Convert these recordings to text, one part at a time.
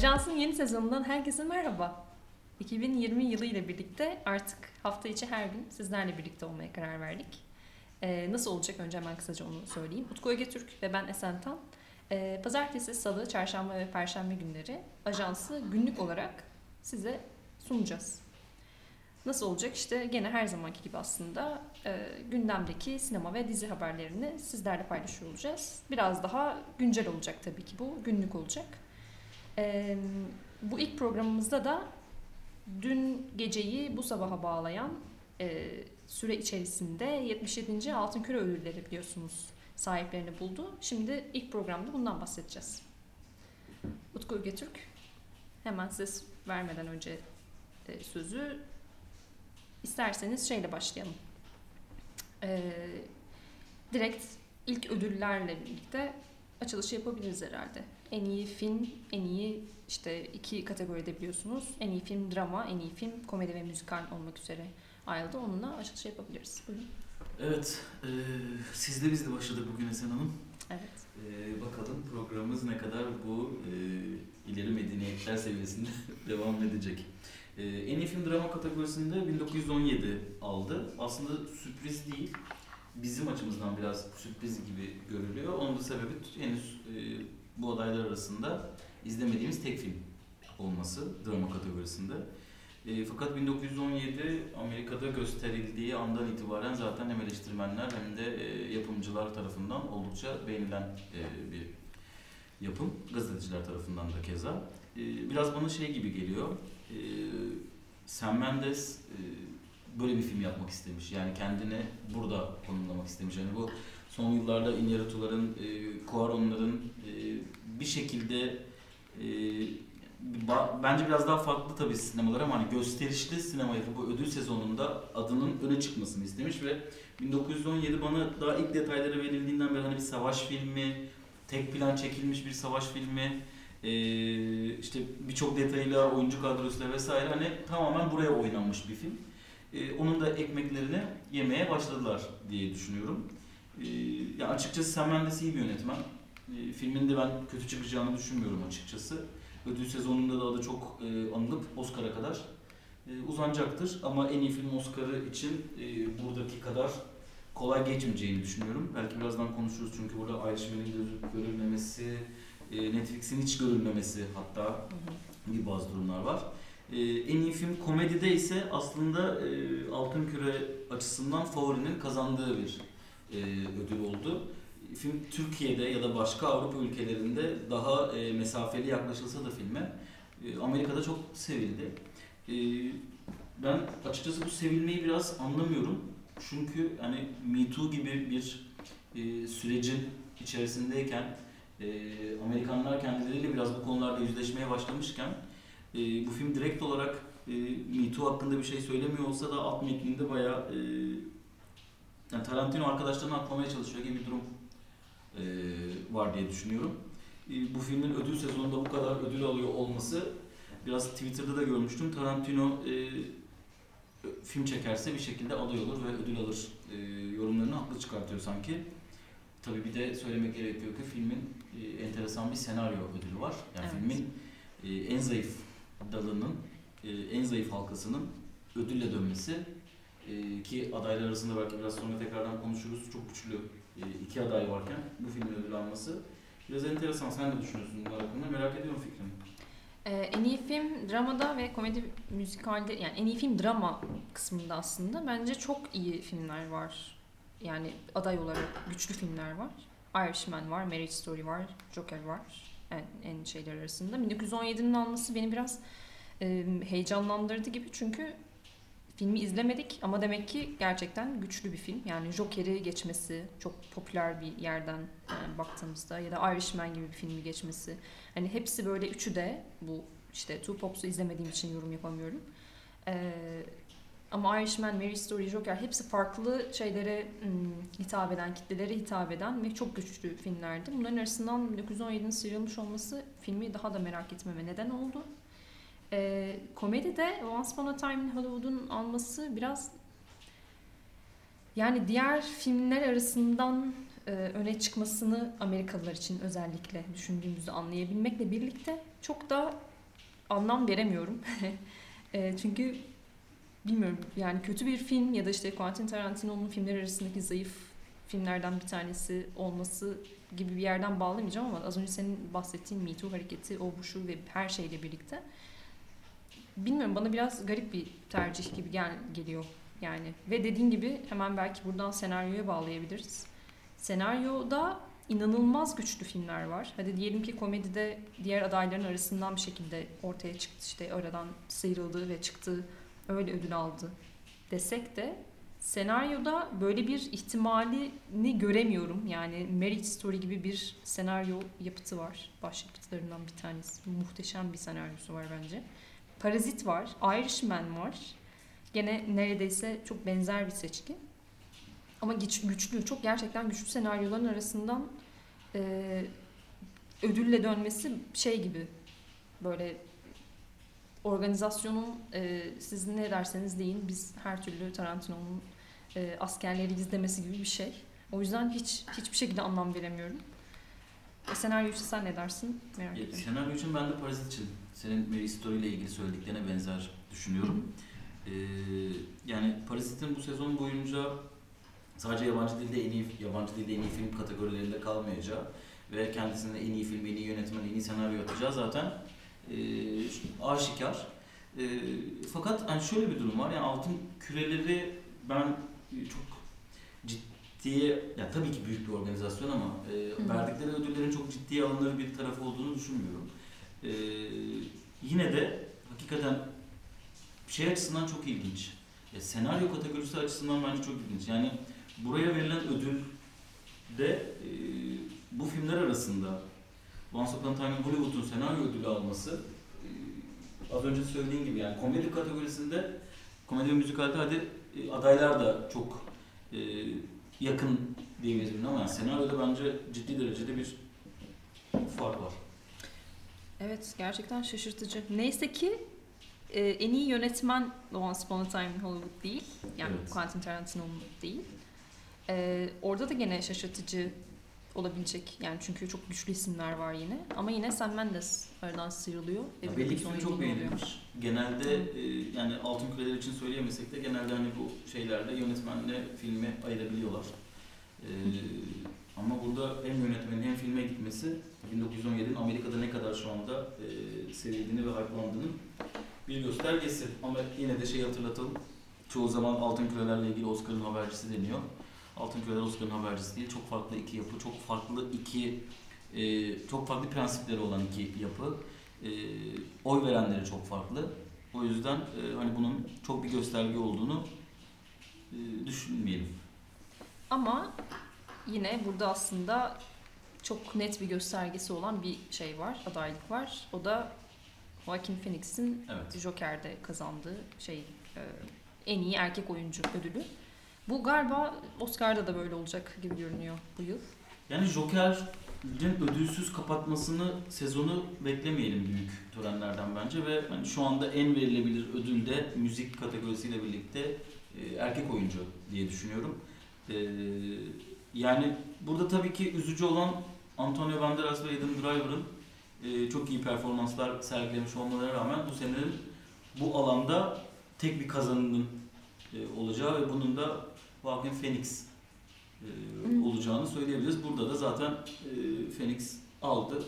Ajansın yeni sezonundan herkese merhaba. 2020 yılı ile birlikte artık hafta içi her gün sizlerle birlikte olmaya karar verdik. Ee, nasıl olacak önce hemen kısaca onu söyleyeyim. Utku Ögetürk ve ben Esen Tan. Ee, pazartesi, salı, çarşamba ve perşembe günleri ajansı günlük olarak size sunacağız. Nasıl olacak? İşte gene her zamanki gibi aslında e, gündemdeki sinema ve dizi haberlerini sizlerle paylaşıyor olacağız. Biraz daha güncel olacak tabii ki bu. Günlük olacak. Bu ilk programımızda da dün geceyi bu sabaha bağlayan e, süre içerisinde 77. Altın Küre Ödülleri biliyorsunuz sahiplerini buldu. Şimdi ilk programda bundan bahsedeceğiz. Utku Götürk hemen ses vermeden önce e, sözü isterseniz şeyle başlayalım. E, direkt ilk ödüllerle birlikte açılışı yapabiliriz herhalde. En iyi film, en iyi işte iki kategoride biliyorsunuz. En iyi film drama, en iyi film komedi ve müzikal olmak üzere ayrıldı. Onunla açılış yapabiliriz. Buyurun. Evet, e, siz de biz de başladık bugün Esen Hanım. Evet. E, bakalım programımız ne kadar bu e, ileri medeniyetler seviyesinde devam edecek. E, en iyi film drama kategorisinde 1917 aldı. Aslında sürpriz değil. Bizim açımızdan biraz sürpriz gibi görülüyor. Onun da sebebi henüz e, bu adaylar arasında izlemediğimiz tek film olması drama kategorisinde. E, fakat 1917 Amerika'da gösterildiği andan itibaren zaten hem eleştirmenler hem de e, yapımcılar tarafından oldukça beğenilen e, bir yapım. Gazeteciler tarafından da keza. E, biraz bana şey gibi geliyor. E, Sam Mendes e, böyle bir film yapmak istemiş. Yani kendini burada konumlamak istemiş. Yani bu son yıllarda Iñárritu'ların, e, Cuarón'ların e, bir şekilde e, bence biraz daha farklı tabii sinemalar ama hani gösterişli sinema yapıp bu ödül sezonunda adının öne çıkmasını istemiş ve 1917 bana daha ilk detayları verildiğinden beri hani bir savaş filmi, tek plan çekilmiş bir savaş filmi, e, işte birçok detayıyla, oyuncu kadrosuyla vesaire hani tamamen buraya oynanmış bir film. E, onun da ekmeklerini yemeye başladılar diye düşünüyorum. E, ya açıkçası Sam Mendes iyi bir yönetmen. E, filmin de ben kötü çıkacağını düşünmüyorum açıkçası. Ödül sezonunda da adı çok e, anılıp Oscar'a kadar e, uzanacaktır. Ama en iyi film Oscar'ı için e, buradaki kadar kolay geçmeyeceğini düşünüyorum. Belki birazdan konuşuruz çünkü burada görü- görülmemesi, e, Netflix'in hiç görülmemesi hatta gibi bazı durumlar var. E, en iyi film komedide ise aslında e, Altın Küre açısından favorinin kazandığı bir e, ödül oldu. Film Türkiye'de ya da başka Avrupa ülkelerinde daha e, mesafeli yaklaşılsa da filme e, Amerika'da çok sevildi. E, ben açıkçası bu sevilmeyi biraz anlamıyorum. Çünkü hani Me Too gibi bir e, sürecin içerisindeyken e, Amerikanlar kendileriyle biraz bu konularda yüzleşmeye başlamışken e, bu film direkt olarak e, Me Too hakkında bir şey söylemiyor olsa da alt metninde bayağı e, yani Tarantino arkadaşlarını aklamaya çalışıyor gibi bir durum e, var diye düşünüyorum. E, bu filmin ödül sezonunda bu kadar ödül alıyor olması biraz Twitter'da da görmüştüm. Tarantino e, film çekerse bir şekilde aday olur ve ödül alır e, yorumlarını haklı çıkartıyor sanki. Tabii bir de söylemek gerekiyor ki filmin e, enteresan bir senaryo ödülü var. Yani Evet. filmin e, en zayıf dalının, e, en zayıf halkasının ödülle dönmesi e, ki adaylar arasında belki biraz sonra tekrardan konuşuruz. Çok güçlü e, iki aday varken bu filmin ödül alması biraz enteresan. Sen ne düşünüyorsun bunlar hakkında? Merak ediyorum fikrini. Ee, en iyi film dramada ve komedi müzikalde yani en iyi film drama kısmında aslında bence çok iyi filmler var. Yani aday olarak güçlü filmler var. Irishman var, Marriage Story var, Joker var en, en şeyler arasında. 1917'nin alması beni biraz e, heyecanlandırdı gibi çünkü filmi izlemedik ama demek ki gerçekten güçlü bir film. Yani Joker'i geçmesi çok popüler bir yerden e, baktığımızda ya da Irishman gibi bir filmi geçmesi. Hani hepsi böyle üçü de bu işte Two Pops'u izlemediğim için yorum yapamıyorum. Ee, ama Irishman, Marriage Story, Joker hepsi farklı şeylere hmm, hitap eden, kitlelere hitap eden ve çok güçlü filmlerdi. Bunların arasından 1917'nin sıyrılmış olması filmi daha da merak etmeme neden oldu. Ee, komedi de Once Upon a Time in Hollywood'un alması biraz yani diğer filmler arasından e, öne çıkmasını Amerikalılar için özellikle düşündüğümüzde anlayabilmekle birlikte çok da anlam veremiyorum. E, çünkü bilmiyorum yani kötü bir film ya da işte Quentin Tarantino'nun filmler arasındaki zayıf filmlerden bir tanesi olması gibi bir yerden bağlamayacağım ama az önce senin bahsettiğin Me Too hareketi, o bu şu ve her şeyle birlikte bilmiyorum bana biraz garip bir tercih gibi gel geliyor yani. Ve dediğin gibi hemen belki buradan senaryoya bağlayabiliriz. Senaryoda inanılmaz güçlü filmler var. Hadi diyelim ki komedide diğer adayların arasından bir şekilde ortaya çıktı işte aradan sıyrıldı ve çıktı öyle ödül aldı desek de senaryoda böyle bir ihtimalini göremiyorum. Yani Marriage Story gibi bir senaryo yapıtı var. Başyapıtlarından bir tanesi. Muhteşem bir senaryosu var bence. Parazit var. Irishman var. Gene neredeyse çok benzer bir seçki. Ama güç, güçlü, çok gerçekten güçlü senaryoların arasından e, ödülle dönmesi şey gibi böyle organizasyonun e, siz ne derseniz deyin biz her türlü Tarantino'nun e, askerleri izlemesi gibi bir şey. O yüzden hiç hiçbir şekilde anlam veremiyorum. E, senaryo için sen ne dersin? Merak Ya, ediyorum. senaryo için ben de Parazit için senin Mary Story ile ilgili söylediklerine benzer düşünüyorum. Ee, yani Parazit'in bu sezon boyunca sadece yabancı dilde en iyi yabancı dilde en iyi film kategorilerinde kalmayacağı ve kendisine en iyi film, en iyi yönetmen, en iyi senaryo atacağı zaten e, aşikar. E, fakat hani şöyle bir durum var. Yani altın küreleri ben çok ciddiye ya tabii ki büyük bir organizasyon ama e, verdikleri ödüllerin çok ciddiye alınır bir tarafı olduğunu düşünmüyorum. E, yine de hakikaten şey açısından çok ilginç. E, senaryo kategorisi açısından bence çok ilginç. Yani buraya verilen ödül de e, bu filmler arasında Once Upon a Time in Hollywood'un senaryo ödülü alması e, az önce söylediğim gibi yani komedi kategorisinde komedi ve müzikalde hadi e, adaylar da çok e, yakın diyebiliriz ama yani senaryoda bence ciddi derecede bir fark var. Evet gerçekten şaşırtıcı. Neyse ki e, en iyi yönetmen Once Upon a Time in Hollywood değil. Yani Evet. Quentin Tarantino'nun değil. E, orada da gene şaşırtıcı olabilecek. Yani çünkü çok güçlü isimler var yine. Ama yine Sam Mendes aradan sıyrılıyor. Ya belli ki çok beğenilmiş. Genelde e, yani altın küreler için söyleyemesek de genelde hani bu şeylerde yönetmenle filmi ayırabiliyorlar. E, ama burada hem yönetmenin hem filme gitmesi 1917'nin Amerika'da ne kadar şu anda e, sevildiğini ve hype'landığının bir göstergesi. Ama yine de şey hatırlatalım. Çoğu zaman altın kürelerle ilgili Oscar'ın habercisi deniyor. Altın küreler Oscar'ın habercisi değil. Çok farklı iki yapı, çok farklı iki e, çok farklı prensipleri olan iki yapı. E, oy verenleri çok farklı. O yüzden e, hani bunun çok bir gösterge olduğunu e, düşünmeyelim. Ama yine burada aslında çok net bir göstergesi olan bir şey var, adaylık var. O da Joaquin Phoenix'in Evet. Joker'de kazandığı şey e, en iyi erkek oyuncu ödülü. Bu galiba Oscar'da da böyle olacak gibi görünüyor bu yıl. Yani Joker'in ödülsüz kapatmasını sezonu beklemeyelim büyük törenlerden bence ve hani şu anda en verilebilir ödül de müzik kategorisiyle birlikte e, erkek oyuncu diye düşünüyorum. E, yani burada tabii ki üzücü olan Antonio Banderas ve Adam Driver'ın e, çok iyi performanslar sergilemiş olmalarına rağmen bu senenin bu alanda tek bir kazanının e, olacağı ve bunun da Joaquin Phoenix e, olacağını söyleyebiliriz. Burada da zaten e, Phoenix aldı.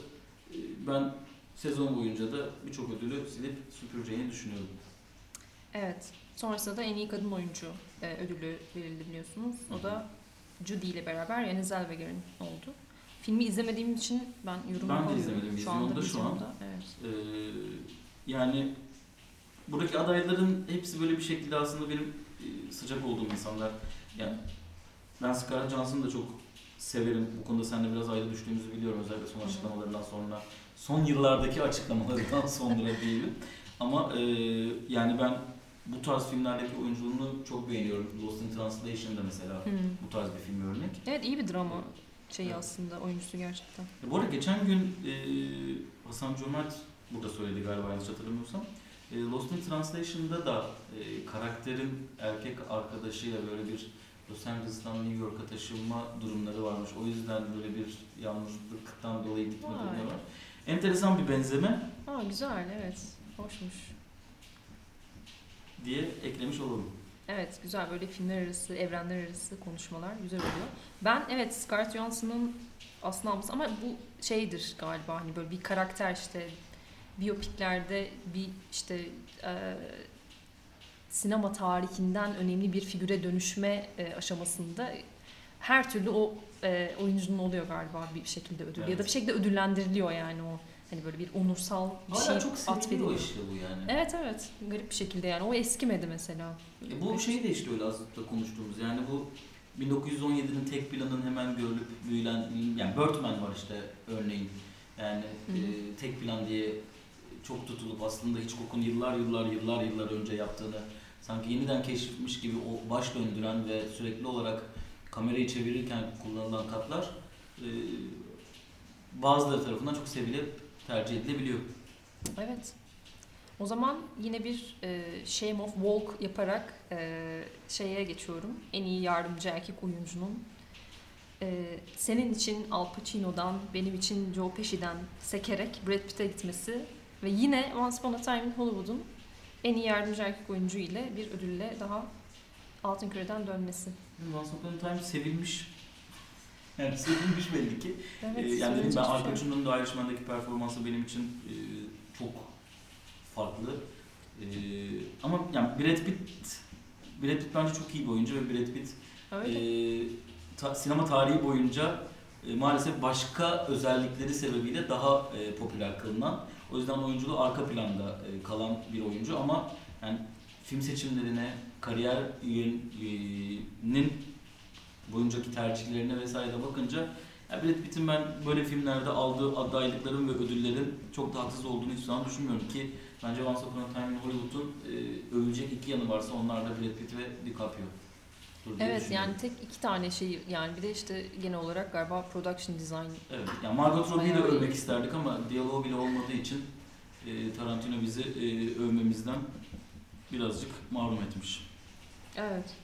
E, ben sezon boyunca da birçok ödülü silip süpüreceğini düşünüyorum. Evet. Sonrasında da en iyi kadın oyuncu e, ödülü verildi biliyorsunuz. O da Judy ile beraber Renée Zellweger'in oldu. Filmi izlemediğim için ben yorum Ben de izlemedim. Şu anda Vizyonda şu an. Evet. E, yani buradaki adayların hepsi böyle bir şekilde aslında benim e, sıcak olduğum insanlar. Yani ben Scarlett Johansson'ı da çok severim. Bu konuda seninle biraz ayrı düştüğümüzü biliyorum. Özellikle son açıklamalarından sonra. Son yıllardaki açıklamalarından sonra diyelim. Ama e, yani ben bu tarz filmlerdeki oyunculuğunu çok beğeniyorum. Lost in Translation'da mesela Hmm. bu tarz bir film örnek. Evet iyi bir drama şeyi Evet. aslında oyuncusu gerçekten. E, bu arada geçen gün e, Hasan Cömert burada söyledi galiba yanlış hatırlamıyorsam. E, Lost in Translation'da da e, karakterin erkek arkadaşıyla böyle bir Los Angeles'tan New York'a taşınma durumları varmış. O yüzden böyle bir yalnızlıktan dolayı gitme Vay. durumu var. Enteresan bir benzeme. Aa güzel evet. Hoşmuş. Diye eklemiş olalım. Evet güzel böyle filmler arası, evrenler arası konuşmalar güzel oluyor. Ben evet Scarlett Johansson'ın aslında ablamız ama bu şeydir galiba hani böyle bir karakter işte biyopiklerde bir işte e, sinema tarihinden önemli bir figüre dönüşme e, aşamasında her türlü o e, oyuncunun oluyor galiba bir şekilde ödül ya da Evet. bir şekilde ödüllendiriliyor yani o hani böyle bir onursal bir Hala şey çok seviliyor atfediliyor. işte bu yani. Evet evet garip bir şekilde yani o eskimedi mesela. E bu şey de işte öyle az konuştuğumuz yani bu 1917'nin tek planın hemen görülüp büyülen yani Birdman var işte örneğin yani Hı hı. e, tek plan diye çok tutulup aslında Hitchcock'un yıllar yıllar yıllar yıllar önce yaptığını sanki yeniden keşfetmiş gibi o baş döndüren ve sürekli olarak kamerayı çevirirken kullanılan katlar e, bazıları tarafından çok sevilip tercih edilebiliyor. Evet. O zaman yine bir e, Shame of Walk yaparak e, şeye geçiyorum. En iyi yardımcı erkek oyuncunun e, senin için Al Pacino'dan, benim için Joe Pesci'den sekerek Brad Pitt'e gitmesi ve yine Once Upon a Time in Hollywood'un en iyi yardımcı erkek oyuncu ile bir ödülle daha Altın Küre'den dönmesi. Once Upon a Time sevilmiş. Yani sevilmiş belli ki. Evet, Ee, yani dedim ben. Pacino'nun da Irishman'daki performansı benim için e, çok farklı. E, ama yani Brad Pitt Brad Pitt bence çok iyi bir oyuncu ve Brad Pitt Öyle. e, ta- sinema tarihi boyunca e, maalesef başka özellikleri sebebiyle daha e, popüler kılınan. O yüzden oyunculuğu arka planda e, kalan bir oyuncu ama yani film seçimlerine, kariyerinin boyuncaki tercihlerine vesaire bakınca ya Brad Pitt'in ben böyle filmlerde aldığı adaylıkların ve ödüllerin çok da haksız olduğunu hiç zaman düşünmüyorum ki bence Once Upon a Time in Hollywood'un e, övülecek iki yanı varsa onlar da Brad Pitt ve DiCaprio. Evet yani tek iki tane şey yani bir de işte genel olarak galiba production design Evet, yani Margot Robbie'yi de övmek isterdik ama diyaloğu bile olmadığı için e, Tarantino bizi e, övmemizden birazcık mahrum etmiş. Evet.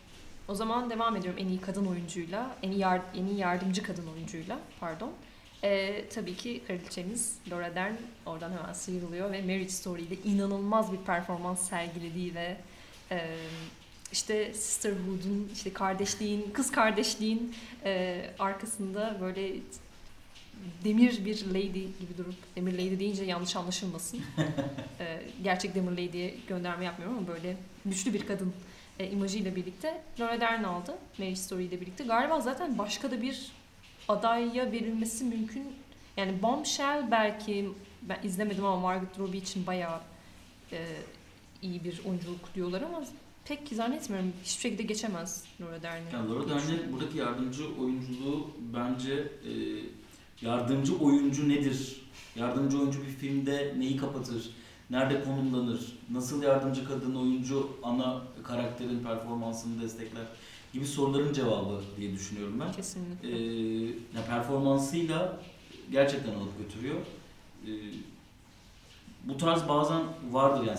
O zaman devam ediyorum en iyi kadın oyuncuyla, en iyi, yar- en iyi yardımcı kadın oyuncuyla, pardon. Ee, tabii ki kraliçemiz Laura Dern oradan hemen sıyrılıyor ve Marriage Story'de inanılmaz bir performans sergilediği ve e, işte sisterhood'un, işte kardeşliğin, kız kardeşliğin e, arkasında böyle demir bir lady gibi durup, demir lady deyince yanlış anlaşılmasın. E, gerçek demir lady'ye gönderme yapmıyorum ama böyle güçlü bir kadın e, imajıyla birlikte Laura Dern aldı. Marriage Story ile birlikte. Galiba zaten başka da bir adaya verilmesi mümkün. Yani Bombshell belki ben izlemedim ama Margot Robbie için bayağı e, iyi bir oyunculuk diyorlar ama pek zannetmiyorum. Hiçbir şekilde geçemez Laura Dern'i. Yani Laura Dern'in buradaki yardımcı oyunculuğu bence e, yardımcı oyuncu nedir? Yardımcı oyuncu bir filmde neyi kapatır? Nerede konumlanır? Nasıl yardımcı kadın oyuncu ana karakterin performansını destekler? Gibi soruların cevabı diye düşünüyorum ben. Kesinlikle. Ee, ya performansıyla gerçekten alıp götürüyor. Ee, bu tarz bazen vardır yani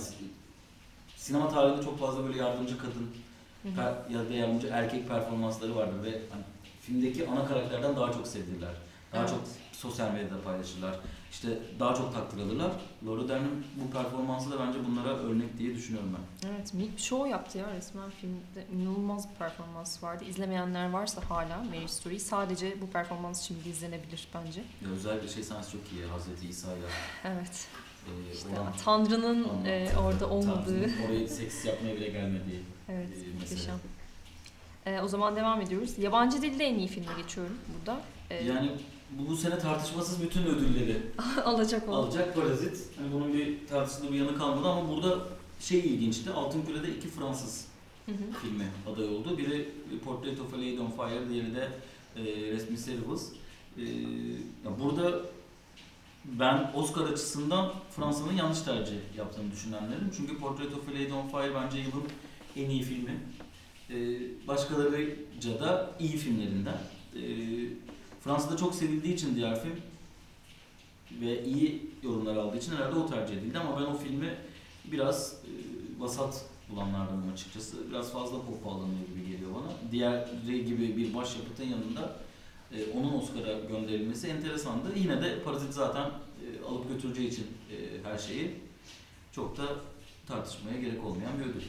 sinema tarihinde çok fazla böyle yardımcı kadın Hı hı. per- ya da yardımcı erkek performansları vardır ve hani filmdeki ana karakterden daha çok sevilirler. Daha Evet. çok sosyal medyada paylaşırlar. İşte daha çok takdir alırlar. Laura Dern'in bu performansı da bence bunlara örnek diye düşünüyorum ben. Evet, bir show yaptı ya resmen filmde. inanılmaz bir performans vardı. İzlemeyenler varsa hala Marriage Story sadece bu performans bile izlenebilir bence. Ya özellikle şey sahnesi çok iyi. Hazreti İsa'yla Evet. e, İşte olan Tanrı'nın e, orada olmadığı. Oraya seks yapmaya bile gelmediği. Evet, e, muhteşem. E, o zaman devam ediyoruz. Yabancı dilde en iyi filme geçiyorum burada. E, Yani bu, sene tartışmasız bütün ödülleri alacak olan. alacak Parazit. Hani bunun bir tartışılı bir yanı kalmadı ama burada şey ilginçti. Altın Küre'de iki Fransız Hı hı. filmi aday oldu. Biri Portrait of a Lady on Fire, diğeri de e, Resmi Servus. E, burada ben Oscar açısından Fransa'nın yanlış tercih yaptığını düşünenlerim. Çünkü Portrait of a Lady on Fire bence yılın en iyi filmi. E, başkalarıca da iyi filmlerinden. E, Fransa'da çok sevildiği için diğer film ve iyi yorumlar aldığı için herhalde o tercih edildi ama ben o filmi biraz e, vasat bulanlardanım açıkçası. Biraz fazla pop bağlanıyor gibi geliyor bana. Diğeri gibi bir başyapıtın yanında e, onun Oscar'a gönderilmesi enteresandı. Yine de Parazit zaten e, alıp götüreceği için e, her şeyi çok da tartışmaya gerek olmayan bir ödül.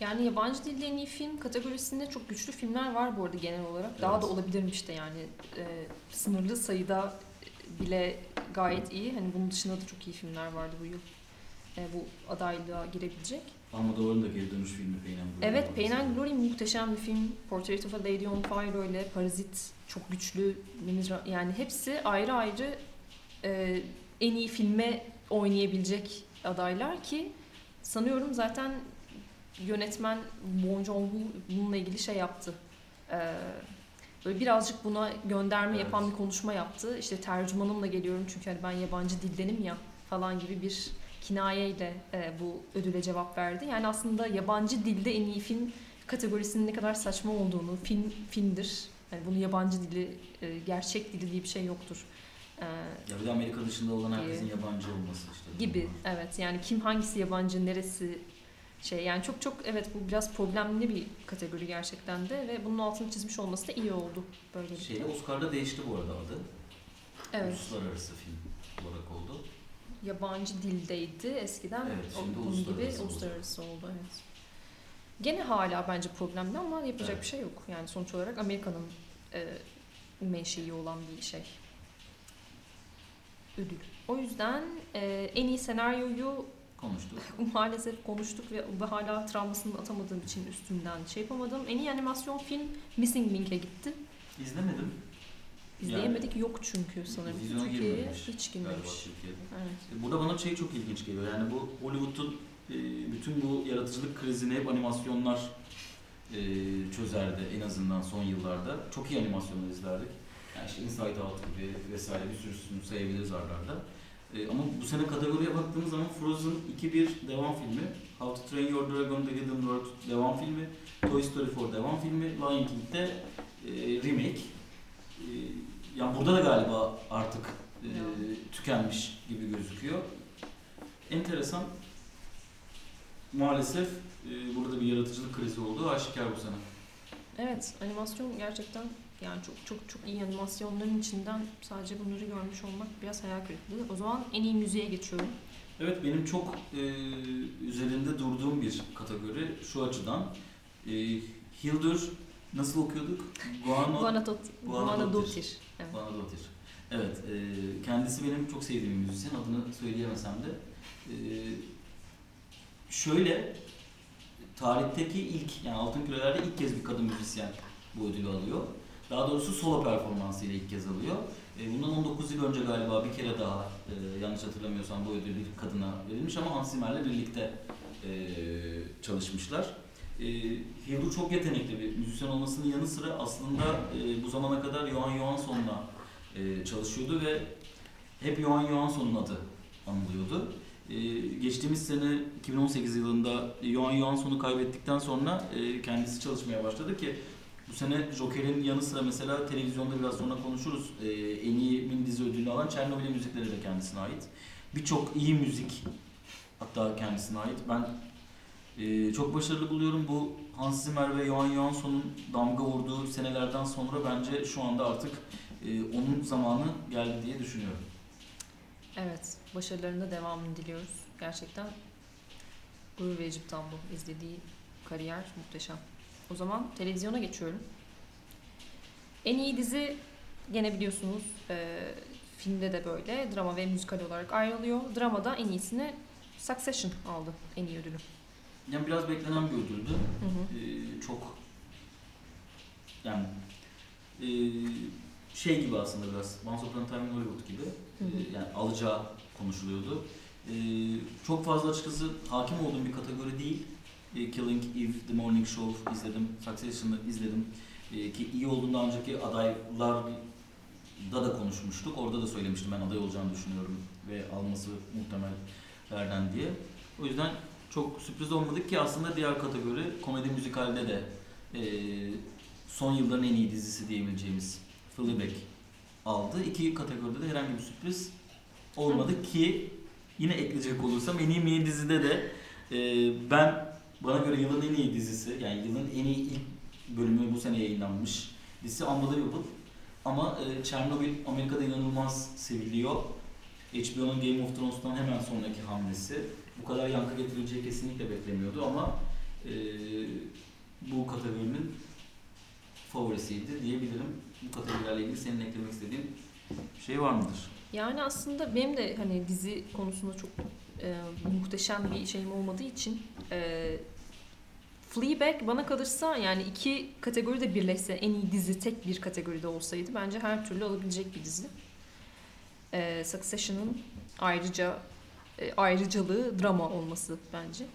Yani yabancı dilde en iyi film kategorisinde çok güçlü filmler var bu arada genel olarak. Daha Evet. da olabilirmiş de yani e, sınırlı sayıda bile gayet iyi. Hani bunun dışında da çok iyi filmler vardı bu yıl. E, bu adaylığa girebilecek. Almodovar'ın da geri dönüş filmi Pain and Glory. Evet, Pain and Glory muhteşem bir film. Portrait of a Lady on Fire öyle. Parazit çok güçlü. Yani hepsi ayrı ayrı e, en iyi filme oynayabilecek adaylar ki sanıyorum zaten yönetmen Bong Joon-ho bununla ilgili şey yaptı. E, böyle birazcık buna gönderme Evet. yapan bir konuşma yaptı. İşte tercümanımla geliyorum çünkü hani ben yabancı dildenim ya falan gibi bir kinayeyle e, bu ödüle cevap verdi. Yani aslında yabancı dilde en iyi film kategorisinin ne kadar saçma olduğunu, film filmdir. Yani bunu yabancı dili, e, gerçek dili diye bir şey yoktur. E, Ya bir de Amerika dışında olan herkesin yabancı olması işte. gibi evet yani kim hangisi yabancı neresi şey yani çok çok evet bu biraz problemli bir kategori gerçekten de ve bunun altını çizmiş olması da iyi oldu böyle. Şeyde Oscar'da değişti bu arada adı. Evet. Uluslararası film olarak oldu. Yabancı dildeydi eskiden. Evet, şimdi Onun gibi uluslararası oldu. uluslararası oldu. Evet. Gene hala bence problemli ama yapacak Evet. bir şey yok. Yani sonuç olarak Amerika'nın e, menşei olan bir şey. Ödül. O yüzden e, en iyi senaryoyu Konuştuk. maalesef konuştuk ve, hala travmasını atamadığım için üstünden şey yapamadım. En iyi animasyon film Missing Link'e gitti. İzlemedim. İzleyemedik yok çünkü sanırım. Vizyona Türkiye'ye hiç girmemiş. Evet. Burada bana şey çok ilginç geliyor. Yani bu Hollywood'un e, bütün bu yaratıcılık krizini hep animasyonlar e, çözerdi en azından son yıllarda. Çok iyi animasyonlar izlerdik. Yani işte Inside Out gibi vesaire bir sürüsünü sayabiliriz ardarda. E, ama bu sene kategoriye baktığımız zaman Frozen 2-1 devam filmi, How to Train Your Dragon The Hidden World devam filmi, Toy Story 4 devam filmi, Lion King'de e, remake. E, yani burada da galiba artık e, tükenmiş gibi gözüküyor. Enteresan. Maalesef e, burada bir yaratıcılık krizi olduğu aşikar bu sene. Evet, animasyon gerçekten yani çok çok çok iyi animasyonların içinden sadece bunları görmüş olmak biraz hayal kırıklığı. O zaman en iyi müziğe geçiyorum. Evet benim çok e, üzerinde durduğum bir kategori şu açıdan. E, Hildur nasıl okuyorduk? Guano Guanadotir. Guanadotir. Evet. Guanadotir. Evet, e, kendisi benim çok sevdiğim bir müzisyen. Adını söyleyemesem de. E, şöyle, tarihteki ilk, yani Altın Küreler'de ilk kez bir kadın müzisyen bu ödülü alıyor. Daha doğrusu solo performansıyla ilk kez alıyor. E, bundan 19 yıl önce galiba bir kere daha, e, yanlış hatırlamıyorsam bu ödül bir kadına verilmiş ama Hans Zimmer'le birlikte e, çalışmışlar. E, Hildur çok yetenekli bir müzisyen olmasının yanı sıra aslında e, bu zamana kadar Johan Johansson'la e, çalışıyordu ve hep Johan Johansson'un adı anılıyordu. E, geçtiğimiz sene 2018 yılında Johan Johansson'u kaybettikten sonra e, kendisi çalışmaya başladı ki bu sene Joker'in yanı sıra mesela televizyonda biraz sonra konuşuruz. E, en iyi mini dizi ödülünü alan Çernobil müzikleri de kendisine ait. Birçok iyi müzik hatta kendisine ait. Ben e, çok başarılı buluyorum. Bu Hans Zimmer ve Johan Johansson'un damga vurduğu senelerden sonra bence şu anda artık e, onun zamanı geldi diye düşünüyorum. Evet, başarılarında devamını diliyoruz. Gerçekten gurur verici bir tablo. İzlediği kariyer muhteşem. O zaman televizyona geçiyorum. En iyi dizi gene biliyorsunuz e, filmde de böyle drama ve müzikal olarak ayrılıyor. Dramada en iyisini Succession aldı en iyi ödülü. Yani biraz beklenen bir ödüldü. Hı hı. E, çok yani e, şey gibi aslında biraz Once Upon a Time in Hollywood gibi Hı hı. e, yani alacağı konuşuluyordu. E, çok fazla açıkçası hakim olduğum bir kategori değil. E, Killing Eve, The Morning Show izledim, Succession'ı izledim. E, ki iyi olduğunu daha önceki adaylarda da konuşmuştuk. Orada da söylemiştim ben aday olacağını düşünüyorum ve alması muhtemellerden diye. O yüzden çok sürpriz olmadık ki aslında diğer kategori komedi müzikalde de e, son yılların en iyi dizisi diyebileceğimiz Fleabag aldı. İki kategoride de herhangi bir sürpriz olmadı ki yine ekleyecek olursam en iyi mini dizide de ben bana göre yılın en iyi dizisi yani yılın en iyi ilk bölümü bu sene yayınlanmış dizisi Unbelievable ama e, Chernobyl Amerika'da inanılmaz seviliyor. HBO'nun Game of Thrones'tan hemen sonraki hamlesi. Bu kadar yankı getireceği kesinlikle beklemiyordu ama e, bu kategorinin favorisiydi diyebilirim. Bu kategorilerle ilgili senin eklemek istediğin şey var mıdır? Yani aslında benim de hani dizi konusunda çok e, muhteşem bir şeyim olmadığı için e, Fleabag bana kalırsa yani iki kategoride birleşse en iyi dizi tek bir kategoride olsaydı bence her türlü alabilecek bir dizi. E, Succession'ın ayrıca e, ayrıcalığı drama olması bence.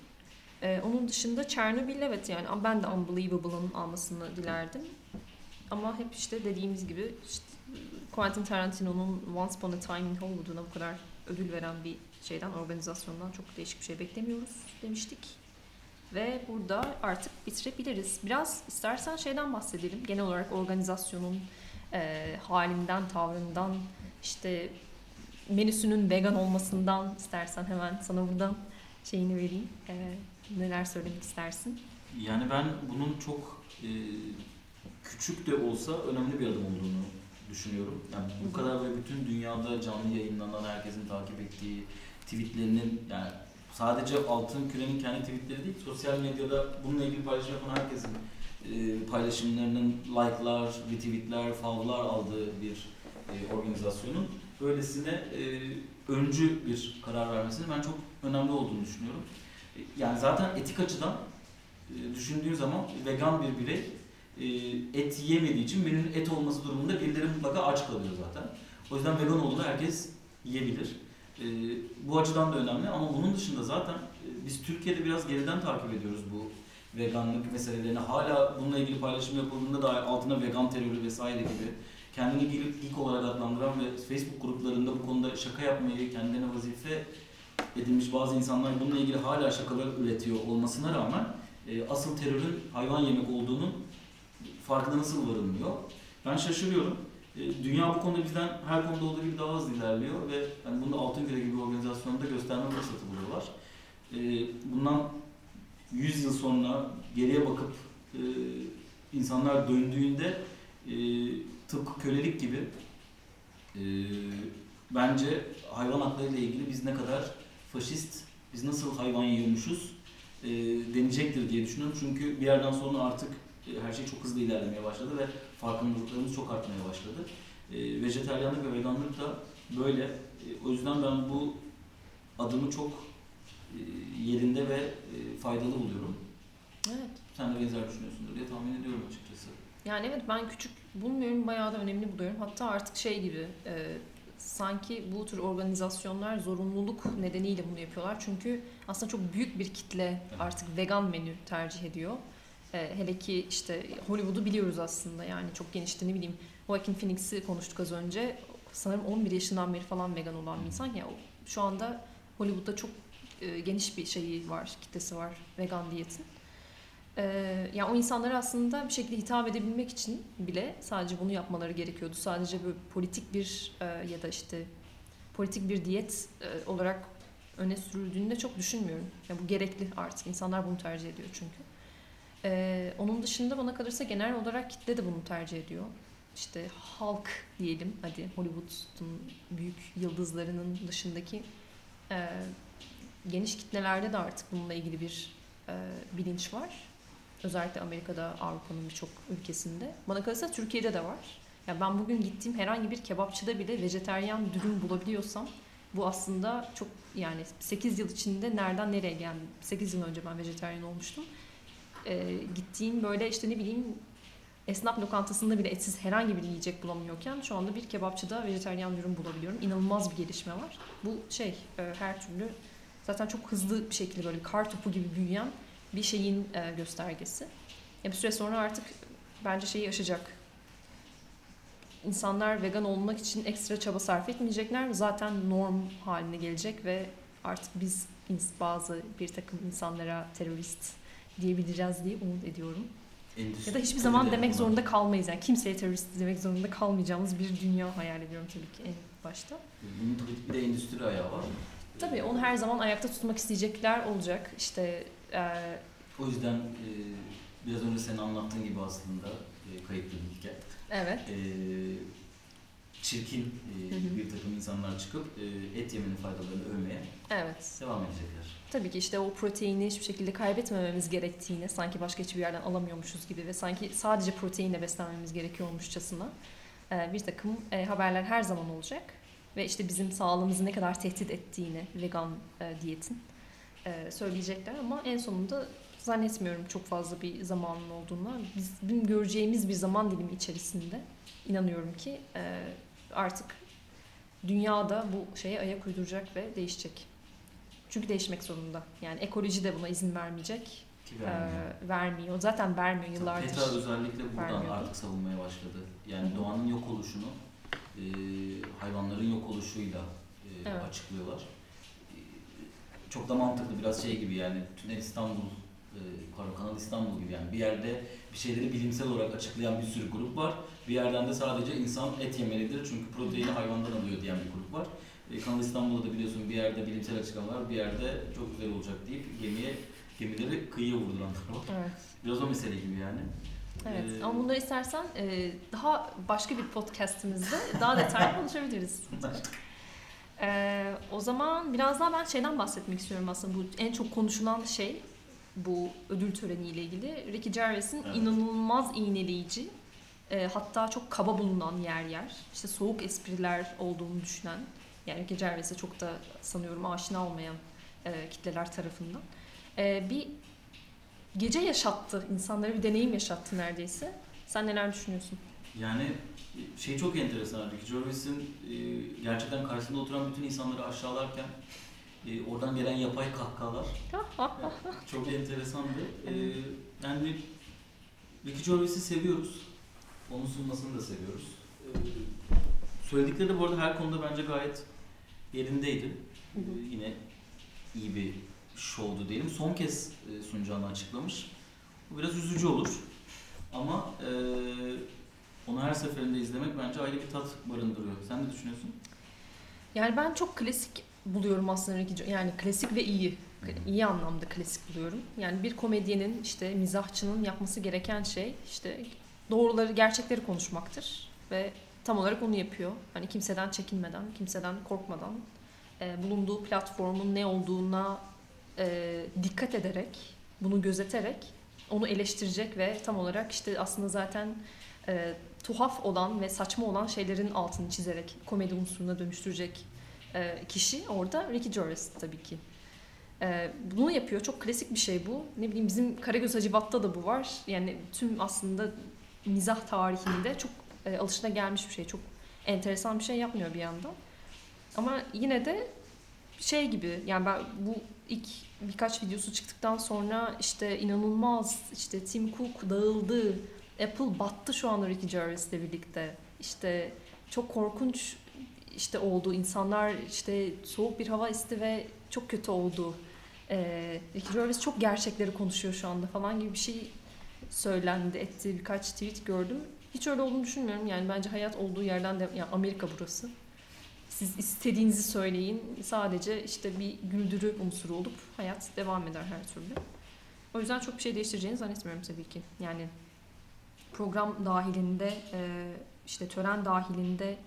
E, onun dışında Chernobyl evet yani ben de Unbelievable'ın almasını dilerdim. Ama hep işte dediğimiz gibi işte Quentin Tarantino'nun Once Upon a Time in Hollywood'una bu kadar ödül veren bir şeyden, organizasyondan çok değişik bir şey beklemiyoruz demiştik. Ve burada artık bitirebiliriz. Biraz istersen şeyden bahsedelim. Genel olarak organizasyonun e, halinden, tavrından, işte menüsünün vegan olmasından istersen hemen sana buradan şeyini vereyim. E, neler söylemek istersin? Yani ben bunun çok e, küçük de olsa önemli bir adım olduğunu düşünüyorum. Yani bu kadar ve bütün dünyada canlı yayınlanan herkesin takip ettiği tweetlerinin yani sadece Altın Küre'nin kendi tweetleri değil, sosyal medyada bununla ilgili paylaşım yapan herkesin e, paylaşımlarının like'lar, retweet'ler, favlar aldığı bir e, organizasyonun böylesine e, öncü bir karar vermesinin ben çok önemli olduğunu düşünüyorum. E, yani zaten etik açıdan e, düşündüğün zaman vegan bir birey e, et yiyemediği için menünün et olması durumunda birileri mutlaka aç kalıyor zaten. O yüzden vegan olduğunu herkes yiyebilir. E, bu açıdan da önemli ama bunun dışında zaten e, biz Türkiye'de biraz geriden takip ediyoruz bu veganlık meselelerini. Hala bununla ilgili paylaşım yapıldığında da altına vegan terörü vesaire gibi kendini ilk olarak adlandıran ve Facebook gruplarında bu konuda şaka yapmayı kendine vazife edilmiş bazı insanlar bununla ilgili hala şakalar üretiyor olmasına rağmen asıl terörün hayvan yemek olduğunun farkında nasıl varılmıyor? Ben şaşırıyorum. E, dünya bu konuda bizden her konuda olduğu gibi daha hızlı ilerliyor ve yani bunu Altınkere gibi bir organizasyonda gösterme fırsatı buluyorlar. E, bundan 100 yıl sonra geriye bakıp e, insanlar döndüğünde tıpkı kölelik gibi bence hayvan hakları ile ilgili biz ne kadar faşist, biz nasıl hayvan yiyormuşuz denecektir diye düşünüyorum. Çünkü bir yerden sonra artık her şey çok hızlı ilerlemeye başladı ve farkındalıklarımız çok artmaya başladı. E, vejeteryanlık ve veganlık da böyle. E, o yüzden ben bu adımı çok e, yerinde ve e, faydalı buluyorum. Evet. Sen de benzer düşünüyorsundur diye tahmin ediyorum açıkçası. Yani evet ben küçük bulmuyorum, bayağı da önemli buluyorum. Hatta artık şey gibi, e, sanki bu tür organizasyonlar zorunluluk nedeniyle bunu yapıyorlar. Çünkü aslında çok büyük bir kitle artık vegan menü tercih ediyor. E, hele ki işte Hollywood'u biliyoruz aslında yani çok genişti ne bileyim. Joaquin Phoenix'i konuştuk az önce. Sanırım 11 yaşından beri falan vegan olan bir insan. Ya şu anda Hollywood'da çok e, geniş bir şeyi var, kitlesi var vegan diyetin. E, yani o insanlara aslında bir şekilde hitap edebilmek için bile sadece bunu yapmaları gerekiyordu. Sadece böyle politik bir e, ya da işte politik bir diyet e, olarak öne sürüldüğünde çok düşünmüyorum. Yani bu gerekli artık. İnsanlar bunu tercih ediyor çünkü. Ee, onun dışında bana kalırsa genel olarak kitle de bunu tercih ediyor. İşte halk diyelim hadi Hollywood'un büyük yıldızlarının dışındaki e, geniş kitlelerde de artık bununla ilgili bir e, bilinç var. Özellikle Amerika'da, Avrupa'nın birçok ülkesinde. Bana kalırsa Türkiye'de de var. Yani ben bugün gittiğim herhangi bir kebapçıda bile vejeteryan dürüm bulabiliyorsam bu aslında çok yani 8 yıl içinde nereden nereye geldim? 8 yıl önce ben vejeteryan olmuştum e, gittiğim böyle işte ne bileyim esnaf lokantasında bile etsiz herhangi bir yiyecek bulamıyorken şu anda bir kebapçıda vejeteryan ürün bulabiliyorum. İnanılmaz bir gelişme var. Bu şey e, her türlü zaten çok hızlı bir şekilde böyle kar topu gibi büyüyen bir şeyin e, göstergesi. Ya bir süre sonra artık bence şeyi aşacak. İnsanlar vegan olmak için ekstra çaba sarf etmeyecekler. Zaten norm haline gelecek ve artık biz bazı bir takım insanlara terörist diyebileceğiz diye umut ediyorum. Endüstri ya da hiçbir zaman demek zorunda kalmayız. Yani kimseye terörist demek zorunda kalmayacağımız bir dünya hayal ediyorum tabii ki en başta. Bunun tabii bir de endüstri ayağı var. Tabii onu her zaman ayakta tutmak isteyecekler olacak. İşte e... o yüzden e, biraz önce senin anlattığın gibi aslında e, kayıtlı bilgiken. Evet. E, çirkin e, bir takım insanlar çıkıp e, et yemenin faydalarını övmeye Evet. devam edecekler. Tabii ki işte o proteini hiçbir şekilde kaybetmememiz gerektiğini, sanki başka hiçbir yerden alamıyormuşuz gibi ve sanki sadece proteinle beslenmemiz gerekiyormuşçasına e, bir takım e, haberler her zaman olacak. Ve işte bizim sağlığımızı ne kadar tehdit ettiğini vegan e, diyetin söyleyecekler ama en sonunda zannetmiyorum çok fazla bir zamanın olduğunu. Biz, bizim göreceğimiz bir zaman dilimi içerisinde inanıyorum ki artık dünyada bu şeye ayak uyduracak ve değişecek. Çünkü değişmek zorunda. Yani ekoloji de buna izin vermeyecek. Ki Ee, vermiyor. vermiyor. Zaten vermiyor yıllardır. PETA özellikle buradan vermiyordu. artık savunmaya başladı. Yani Hı hı. doğanın yok oluşunu e, hayvanların yok oluşuyla e, Evet. açıklıyorlar. E, çok da mantıklı biraz şey gibi yani Tünel İstanbul, e, Kanal İstanbul gibi yani bir yerde bir şeyleri bilimsel olarak açıklayan bir sürü grup var. Bir yerden de sadece insan et yemelidir çünkü proteini hayvandan alıyor diyen bir grup var. Kanal İstanbul'da da biliyorsun bir yerde bilimsel açıklamalar, bir yerde çok güzel olacak deyip gemiye gemileri kıyıya vurduranlar var. Evet. Biraz o mesele gibi yani. Evet. Ee, Ama bunları istersen e, daha başka bir podcastimizde daha detaylı konuşabiliriz. Ee, o zaman biraz daha ben şeyden bahsetmek istiyorum aslında. Bu en çok konuşulan şey bu ödül töreniyle ilgili. Ricky Gervais'in Evet. inanılmaz iğneleyici e, hatta çok kaba bulunan yer yer işte soğuk espriler olduğunu düşünen yani Gervais'e çok da sanıyorum aşina olmayan e, kitleler tarafından e, bir gece yaşattı insanlara bir deneyim yaşattı neredeyse. Sen neler düşünüyorsun? Yani şey çok enteresan. Ricky Gervais'in e, gerçekten karşısında oturan bütün insanları aşağılarken e, oradan gelen yapay kahkahalar yani çok enteresandı. E, yani Ricky Gervais'i seviyoruz. Onun sunmasını da seviyoruz. E, söyledikleri de bu arada her konuda bence gayet yerindeydi. Hı hı. E, yine iyi bir şovdu diyelim. Son kez e, sunacağını açıklamış. Bu biraz üzücü olur. Ama e, onu her seferinde izlemek bence ayrı bir tat barındırıyor. Sen ne düşünüyorsun? Yani ben çok klasik buluyorum aslında Ricky. Yani klasik ve iyi. iyi anlamda klasik buluyorum. Yani bir komedyenin işte mizahçının yapması gereken şey işte doğruları, gerçekleri konuşmaktır ve tam olarak onu yapıyor. Hani kimseden çekinmeden, kimseden korkmadan e, bulunduğu platformun ne olduğuna e, dikkat ederek, bunu gözeterek onu eleştirecek ve tam olarak işte aslında zaten e, tuhaf olan ve saçma olan şeylerin altını çizerek komedi unsuruna dönüştürecek e, kişi orada Ricky Gervais tabii ki. E, bunu yapıyor. Çok klasik bir şey bu. Ne bileyim bizim Karagöz Hacivat'ta da bu var. Yani tüm aslında mizah tarihinde çok e, alışına gelmiş bir şey. Çok enteresan bir şey yapmıyor bir yandan. Ama yine de şey gibi yani ben bu ilk birkaç videosu çıktıktan sonra işte inanılmaz işte Tim Cook dağıldı. Apple battı şu anda Ricky Gervais'le birlikte. İşte çok korkunç işte oldu. İnsanlar işte soğuk bir hava esti ve çok kötü oldu. Ee, Ricky Gervais çok gerçekleri konuşuyor şu anda falan gibi bir şey söylendi, etti. Birkaç tweet gördüm. Hiç öyle olduğunu düşünmüyorum. Yani bence hayat olduğu yerden de yani Amerika burası. Siz istediğinizi söyleyin. Sadece işte bir güldürü unsuru olup hayat devam eder her türlü. O yüzden çok bir şey değiştireceğini zannetmiyorum tabii ki. Yani program dahilinde e, işte tören dahilinde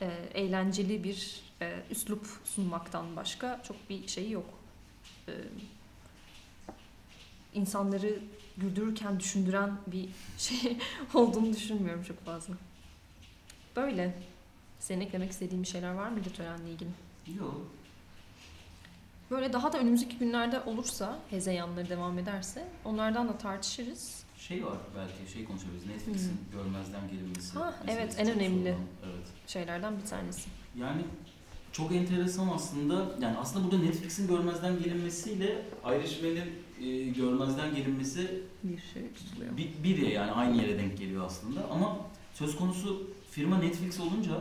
e, eğlenceli bir e, üslup sunmaktan başka çok bir şey yok. İnsanları güldürürken düşündüren bir şey olduğunu düşünmüyorum çok fazla. Böyle. Senin eklemek istediğin bir şeyler var mıydı törenle ilgili? Yok. Böyle daha da önümüzdeki günlerde olursa, hezeyanları devam ederse onlardan da tartışırız. Şey var belki şey konuşabiliriz. Netflix'in görmezden gelinmesi. Ha, evet, en çok önemli. Evet. Şeylerden bir tanesi. Yani çok enteresan aslında. Yani aslında burada Netflix'in görmezden gelinmesiyle Irishman'in e, görmezden gelinmesi Bir şey tutuluyor. bir, bir ya yani aynı yere denk geliyor aslında. Ama söz konusu firma Netflix olunca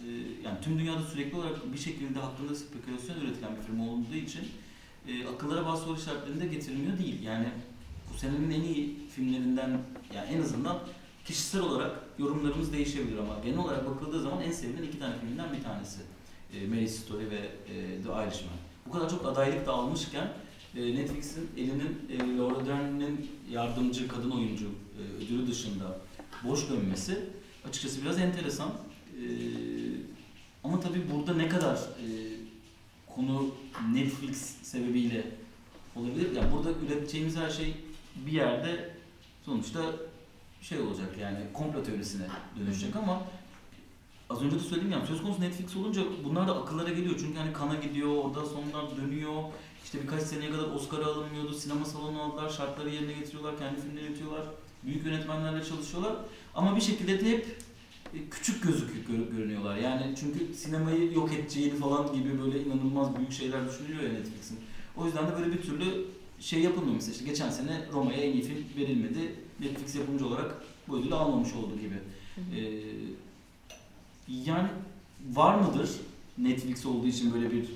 e, yani tüm dünyada sürekli olarak bir şekilde hakkında spekülasyon üretilen bir firma olduğu için e, akıllara bazı soru işaretlerini de getirmiyor değil. Yani bu senenin en iyi filmlerinden yani en azından kişisel olarak yorumlarımız değişebilir ama genel olarak bakıldığı zaman en sevilen iki tane filmden bir tanesi. E, Marriage Story ve e, The Irishman. Bu kadar çok adaylık da almışken e, Netflix'in elinin e, Laura Dern'in yardımcı kadın oyuncu e, ödülü dışında boş dönmesi açıkçası biraz enteresan. Ama tabii burada ne kadar konu Netflix sebebiyle olabilir. Yani burada üreteceğimiz her şey bir yerde sonuçta şey olacak yani komplo teorisine dönüşecek ama az önce de söylediğim yani söz konusu Netflix olunca bunlar da akıllara geliyor. Çünkü hani kana gidiyor, orada sonlar dönüyor. İşte birkaç seneye kadar Oscar'a alınmıyordu. Sinema salonu aldılar, şartları yerine getiriyorlar, kendi filmleri üretiyorlar. Büyük yönetmenlerle çalışıyorlar. Ama bir şekilde de hep e, küçük gözüküp gör- görünüyorlar. Yani çünkü sinemayı yok edeceğini falan gibi böyle inanılmaz büyük şeyler düşünülüyor ya Netflix'in. O yüzden de böyle bir türlü şey yapılmıyor mesela. İşte geçen sene Roma'ya en iyi film verilmedi. Netflix yapımcı olarak bu ödülü almamış oldu gibi. Ee, yani var mıdır Netflix olduğu için böyle bir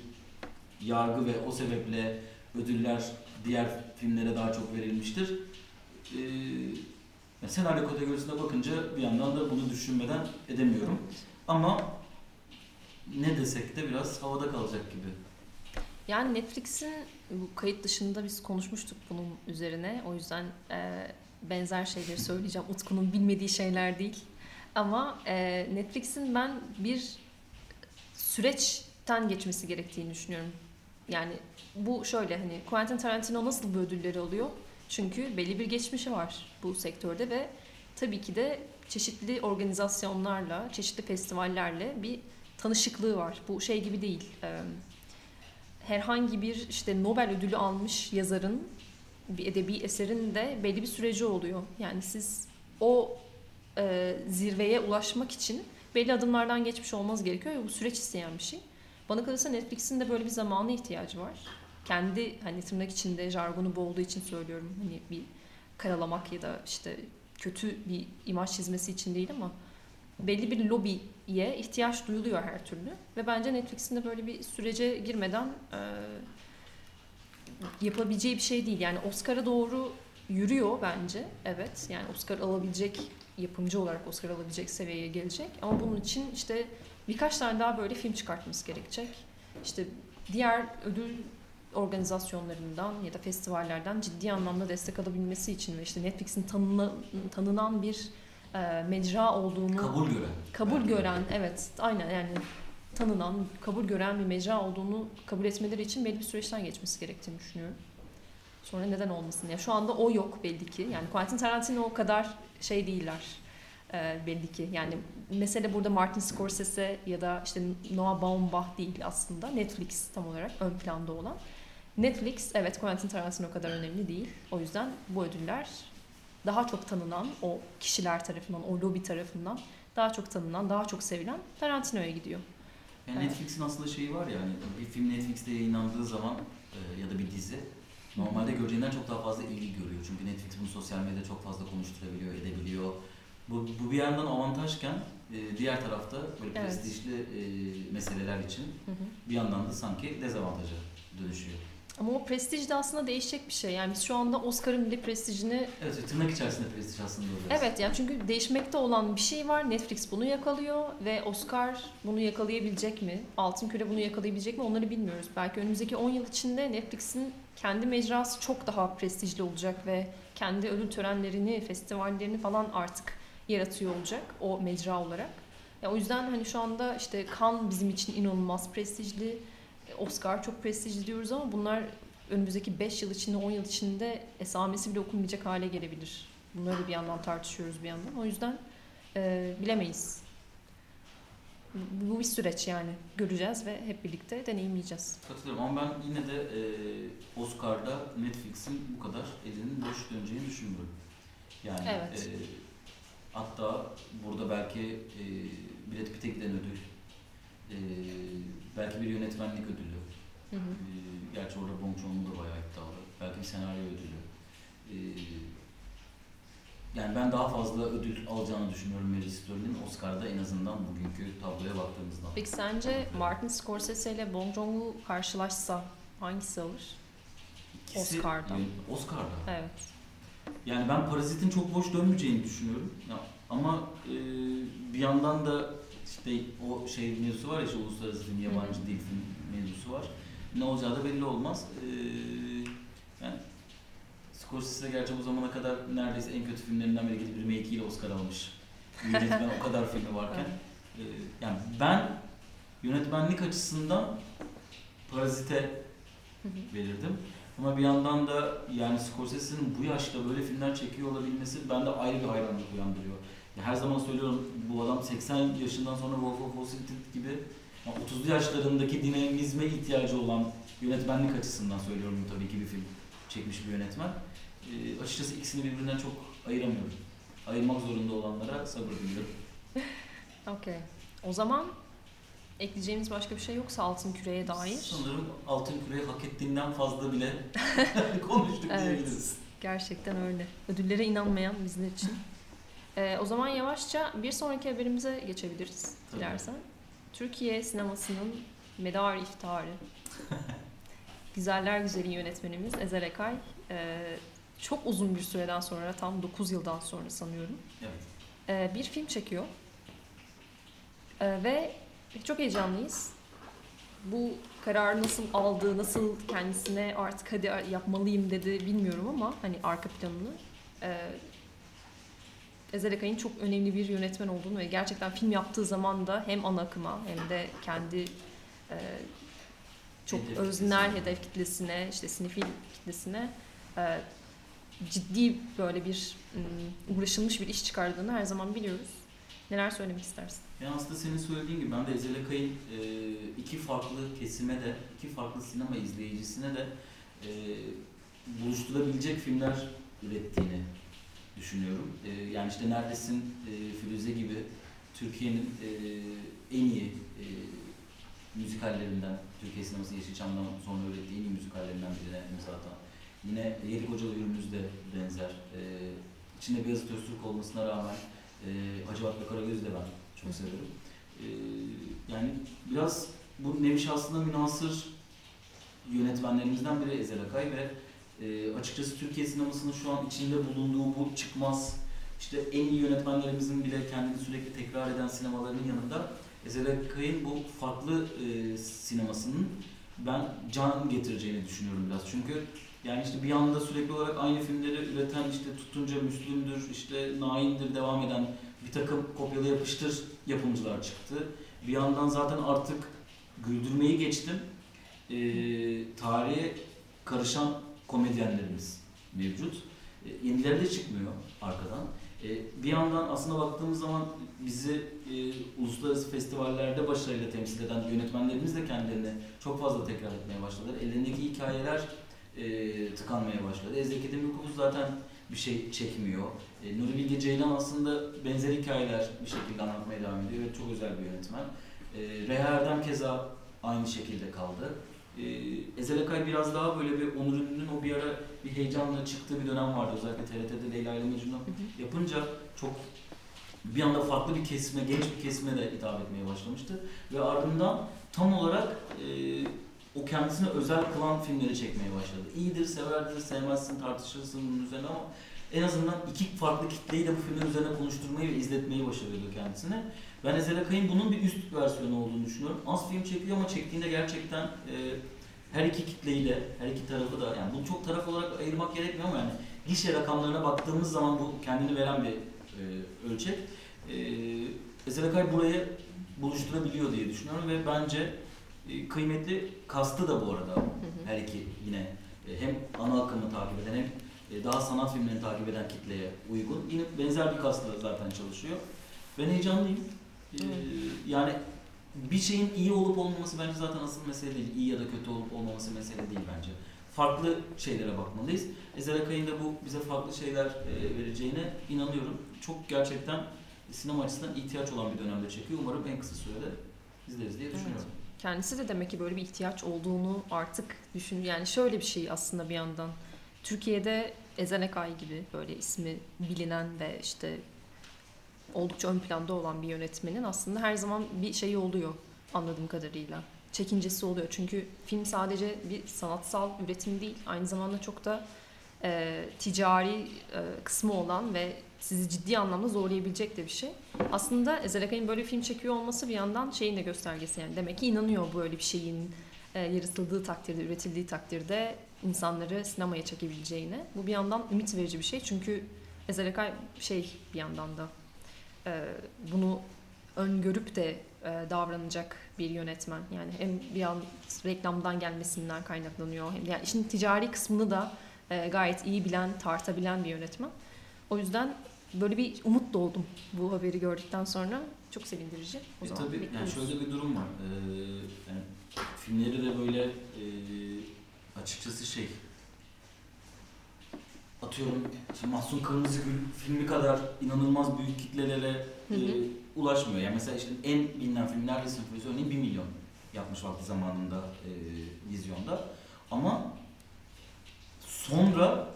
yargı ve o sebeple ödüller diğer filmlere daha çok verilmiştir. Ee, senaryo kategorisine bakınca bir yandan da bunu düşünmeden edemiyorum. Ama ne desek de biraz havada kalacak gibi. Yani Netflix'in kayıt dışında biz konuşmuştuk bunun üzerine. O yüzden e, benzer şeyleri söyleyeceğim. Utku'nun bilmediği şeyler değil. Ama e, Netflix'in ben bir süreçten geçmesi gerektiğini düşünüyorum. Yani bu şöyle hani Quentin Tarantino nasıl bu ödülleri alıyor? Çünkü belli bir geçmişi var bu sektörde ve tabii ki de çeşitli organizasyonlarla, çeşitli festivallerle bir tanışıklığı var. Bu şey gibi değil. E, herhangi bir işte Nobel ödülü almış yazarın bir edebi eserin de belli bir süreci oluyor. Yani siz o e, zirveye ulaşmak için belli adımlardan geçmiş olmanız gerekiyor ve bu süreç isteyen bir şey. Bana kalırsa Netflix'in de böyle bir zamana ihtiyacı var. Kendi hani tırnak içinde jargonu bu olduğu için söylüyorum. Hani bir karalamak ya da işte kötü bir imaj çizmesi için değil ama belli bir lobiye ihtiyaç duyuluyor her türlü. Ve bence Netflix'in de böyle bir sürece girmeden e, yapabileceği bir şey değil. Yani Oscar'a doğru yürüyor bence. Evet. Yani Oscar alabilecek yapımcı olarak Oscar alabilecek seviyeye gelecek. Ama bunun için işte birkaç tane daha böyle film çıkartması gerekecek. İşte diğer ödül organizasyonlarından ya da festivallerden ciddi anlamda destek alabilmesi için ve işte Netflix'in tanına, tanınan bir e, mecra olduğunu Kabul gören. kabul de. gören evet aynen yani tanınan kabul gören bir mecra olduğunu kabul etmeleri için belli bir süreçten geçmesi gerektiğini düşünüyorum. Sonra neden olmasın? Ya şu anda o yok belli ki. Yani Quentin Tarantino o kadar şey değiller. e, belli ki. Yani mesele burada Martin Scorsese ya da işte Noah Baumbach değil aslında. Netflix tam olarak ön planda olan. Netflix evet Quentin Tarantino kadar önemli değil. O yüzden bu ödüller daha çok tanınan o kişiler tarafından, o lobi tarafından daha çok tanınan, daha çok sevilen Tarantino'ya gidiyor. Yani. Netflix'in aslında şeyi var ya hani bir film Netflix'te yayınlandığı zaman e, ya da bir dizi normalde göreceğinden çok daha fazla ilgi görüyor. Çünkü Netflix bunu sosyal medyada çok fazla konuşturabiliyor, edebiliyor. Bu, bu bir yandan avantajken e, diğer tarafta böyle Evet. prestijli e, meseleler için Hı hı. bir yandan da sanki dezavantaja dönüşüyor. Ama o prestij de aslında değişecek bir şey. Yani biz şu anda Oscar'ın bile prestijini Evet tırnak içerisinde prestij aslında o biraz. Evet yani çünkü değişmekte olan bir şey var. Netflix bunu yakalıyor ve Oscar bunu yakalayabilecek mi? Altın Küre bunu yakalayabilecek mi? Onları bilmiyoruz. Belki önümüzdeki 10 yıl içinde Netflix'in kendi mecrası çok daha prestijli olacak ve kendi ödül törenlerini, festivallerini falan artık yaratıyor olacak o mecra olarak. Ya o yüzden hani şu anda işte Cannes bizim için inanılmaz prestijli. Oscar çok prestijli diyoruz ama bunlar önümüzdeki 5 yıl içinde, 10 yıl içinde esamesi bile okunmayacak hale gelebilir. Bunları bir yandan tartışıyoruz bir yandan. O yüzden e, bilemeyiz. Bu bir süreç yani. Göreceğiz ve hep birlikte deneyimleyeceğiz. Katılıyorum ama ben yine de e, Oscar'da Netflix'in bu kadar elinin boş döneceğini düşünmüyorum. Yani Evet. e, hatta burada belki e, Brad Pitt'e giden ödül, e, belki bir yönetmenlik ödülü, Hı hı. e, gerçi orada Bong Joon-ho da bayağı iddialı, belki bir senaryo ödülü. E, yani ben daha fazla ödül alacağını düşünüyorum Streep'in Oscar'da en azından bugünkü tabloya baktığımızda. Peki sence Martin Scorsese ile Bong Joon-ho karşılaşsa hangisi alır? İkisi- Oscar'da. Yani Oscar'da. Evet. Yani ben Parazit'in çok boş dönmeyeceğini düşünüyorum. Ya, ama e, bir yandan da işte o şey mevzusu var ya işte uluslararası film, yabancı dil film mevzusu var. Ne olacağı da belli olmaz. E, yani Scorsese gerçi bu zamana kadar neredeyse en kötü filmlerinden biri gidip Remake ile Oscar almış. Bir Yönetmen o kadar filmi varken. Evet. E, yani ben Yönetmenlik açısından Parazit'e verirdim. Ama bir yandan da yani Scorsese'nin bu yaşta böyle filmler çekiyor olabilmesi bende ayrı bir hayranlık uyandırıyor. Her zaman söylüyorum bu adam 80 yaşından sonra Wolf of Wall Street gibi yani 30'lu yaşlarındaki dinamizme ihtiyacı olan yönetmenlik açısından söylüyorum bu tabii ki bir film çekmiş bir yönetmen. E, açıkçası ikisini birbirinden çok ayıramıyorum. Ayırmak zorunda olanlara sabır diliyorum. Okey. O zaman ekleyeceğimiz başka bir şey yoksa Altın Küre'ye dair. Sanırım Altın Küre'yi hak ettiğinden fazla bile konuştuk Evet. diyebiliriz. Gerçekten öyle. Ödüllere inanmayan bizler için. Ee, o zaman yavaşça bir sonraki haberimize geçebiliriz Tabii. dilersen. Türkiye sinemasının medar iftiharı. Güzeller Güzeli yönetmenimiz Ezel Ekay. ee, çok uzun bir süreden sonra, tam 9 yıldan sonra sanıyorum. Evet. ee, bir film çekiyor. Ee, ve çok heyecanlıyız. Bu kararı nasıl aldı, nasıl kendisine artık hadi yapmalıyım dedi bilmiyorum ama hani arka planını. Ee, Ezel Akay'ın çok önemli bir yönetmen olduğunu ve gerçekten film yaptığı zaman da hem ana akıma hem de kendi e, çok Hedef öznel kitlesine. hedef kitlesine, işte sinefil kitlesine e, ciddi böyle bir uğraşılmış bir iş çıkardığını her zaman biliyoruz. Neler söylemek istersin? Yani aslında senin söylediğin gibi ben de Ezel Akay'ın e, iki farklı kesime de, iki farklı sinema izleyicisine de e, buluşturabilecek filmler ürettiğini düşünüyorum. E, yani işte Neredesin e, Firuze gibi Türkiye'nin e, en iyi e, müzikallerinden, Türkiye sineması Yeşilçam'dan sonra ürettiği en iyi müzikallerinden birine imza atan. Yine Yedik Hocalı Yürümüz de benzer. E, içinde Beyazıt Öztürk olmasına rağmen e, Hacivat ve Karagöz'ü de ben çok severim. E, yani biraz bu Nemiş aslında münasır yönetmenlerimizden biri Ezel Akay ve e, açıkçası Türkiye sinemasının şu an içinde bulunduğu bu çıkmaz işte en iyi yönetmenlerimizin bile kendini sürekli tekrar eden sinemalarının yanında Ezel Akay'ın bu farklı e, sinemasının ben can getireceğini düşünüyorum biraz. Çünkü yani işte bir anda sürekli olarak aynı filmleri üreten işte tutunca Müslüm'dür, işte Nain'dir devam eden bir takım kopyala yapıştır yapımcılar çıktı. Bir yandan zaten artık güldürmeyi geçtim. E, tarihe karışan komedyenlerimiz mevcut. E, yenileri de çıkmıyor arkadan. E, bir yandan aslında baktığımız zaman bizi e, uluslararası festivallerde başarıyla temsil eden yönetmenlerimiz de kendilerini çok fazla tekrar etmeye başladılar. Ellerindeki hikayeler e, tıkanmaya başladı. Ezdeki Demirkubuz zaten bir şey çekmiyor. E, Nuri Bilge Ceylan aslında benzer hikayeler bir şekilde anlatmaya devam ediyor. Evet çok özel bir yönetmen. E, Reha Erdem keza aynı şekilde kaldı. E, Ezel Akay biraz daha böyle bir Onur Ünlü'nün o bir ara bir heyecanla çıktığı bir dönem vardı. Özellikle TRT'de Leyla ile Mecnun'u yapınca çok bir anda farklı bir kesime, genç bir kesime de hitap etmeye başlamıştı. Ve ardından tam olarak e, o kendisine özel kılan filmleri çekmeye başladı. İyidir, severdir, sevmezsin, tartışırsın bunun üzerine ama en azından iki farklı kitleyi de bu filmler üzerine konuşturmayı ve izletmeyi başarıyordu kendisine. Ben Ezel Akay'ın bunun bir üst versiyonu olduğunu düşünüyorum. Az film çekiyor ama çektiğinde gerçekten e, her iki kitleyi de, her iki tarafı da, yani bunu çok taraf olarak ayırmak gerekmiyor ama yani gişe rakamlarına baktığımız zaman bu kendini veren bir e, ölçek. E, Ezel Akay burayı buluşturabiliyor diye düşünüyorum ve bence e, kıymetli kastı da bu arada her iki yine e, hem ana akımı takip eden hem daha sanat filmlerini takip eden kitleye uygun. Yine benzer bir kastla zaten çalışıyor. Ben heyecanlıyım. E, Evet. Yani bir şeyin iyi olup olmaması bence zaten asıl mesele değil. İyi ya da kötü olup olmaması mesele değil bence. Farklı şeylere bakmalıyız. Ezel Akay'ın da bu bize farklı şeyler e, vereceğine inanıyorum. Çok gerçekten sinema açısından ihtiyaç olan bir dönemde çekiyor. Umarım en kısa sürede izleriz diye düşünüyorum. Kendisi de demek ki böyle bir ihtiyaç olduğunu artık düşün. Yani şöyle bir şey aslında bir yandan. Türkiye'de Ezel Ekay gibi böyle ismi bilinen ve işte oldukça ön planda olan bir yönetmenin aslında her zaman bir şeyi oluyor anladığım kadarıyla. Çekincesi oluyor. Çünkü film sadece bir sanatsal üretim değil. Aynı zamanda çok da e, ticari e, kısmı olan ve sizi ciddi anlamda zorlayabilecek de bir şey. Aslında Ezel Akay'ın böyle film çekiyor olması bir yandan şeyin de göstergesi yani. Demek ki inanıyor böyle bir şeyin e, yaratıldığı takdirde, üretildiği takdirde insanları sinemaya çekebileceğine. Bu bir yandan ümit verici bir şey. Çünkü Ezel Akay şey bir yandan da e, bunu öngörüp de e, davranacak bir yönetmen. Yani hem bir an reklamdan gelmesinden kaynaklanıyor hem de yani işin ticari kısmını da e, gayet iyi bilen, tartabilen bir yönetmen. O yüzden böyle bir umut doldum bu haberi gördükten sonra. Çok sevindirici. O E zaman tabii yani bekliyoruz. şöyle bir durum var. Ee, yani filmleri de böyle e, açıkçası şey atıyorum şimdi Mahsun Kırmızıgül filmi kadar inanılmaz büyük kitlelere Hı e, hı. ulaşmıyor. Yani mesela işte en bilinen film neredeyse Furesi örneğin 1 milyon yapmış vakti zamanında e, vizyonda. Ama sonra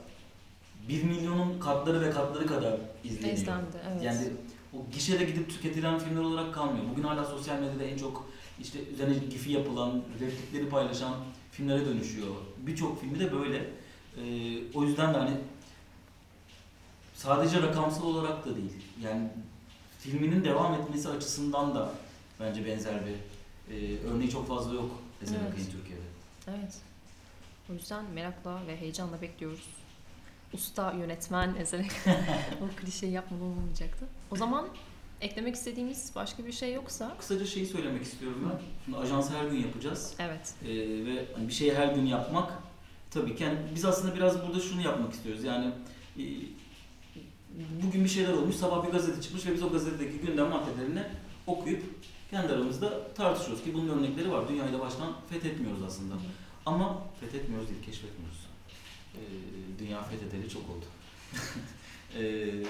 1 milyonun katları ve katları kadar izleniyor. İzlendi, evet. Yani o gişede gidip tüketilen filmler olarak kalmıyor. Bugün hala sosyal medyada en çok işte üzerine gifi yapılan, replikleri paylaşan filmlere dönüşüyor. Birçok filmi de böyle. Ee, o yüzden de hani sadece rakamsal olarak da değil. Yani filminin devam etmesi açısından da bence benzer bir e, örneği çok fazla yok Ezel Evet. Akay'ın Türkiye'de. Evet. O yüzden merakla ve heyecanla bekliyoruz. Usta yönetmen Ezel o klişeyi yapmadan olmayacaktı. O zaman eklemek istediğimiz başka bir şey yoksa Kısaca şeyi söylemek istiyorum ben. Şimdi ajansı her gün yapacağız. evet. Ee, ve hani bir şeyi her gün yapmak tabii ki yani biz aslında biraz burada şunu yapmak istiyoruz yani e, bugün bir şeyler olmuş sabah bir gazete çıkmış ve biz o gazetedeki gündem maddelerini okuyup kendi aramızda tartışıyoruz ki bunun örnekleri var dünyayı da baştan fethetmiyoruz aslında ama fethetmiyoruz değil keşfetmiyoruz Ee, dünya fethedeli çok oldu Ee,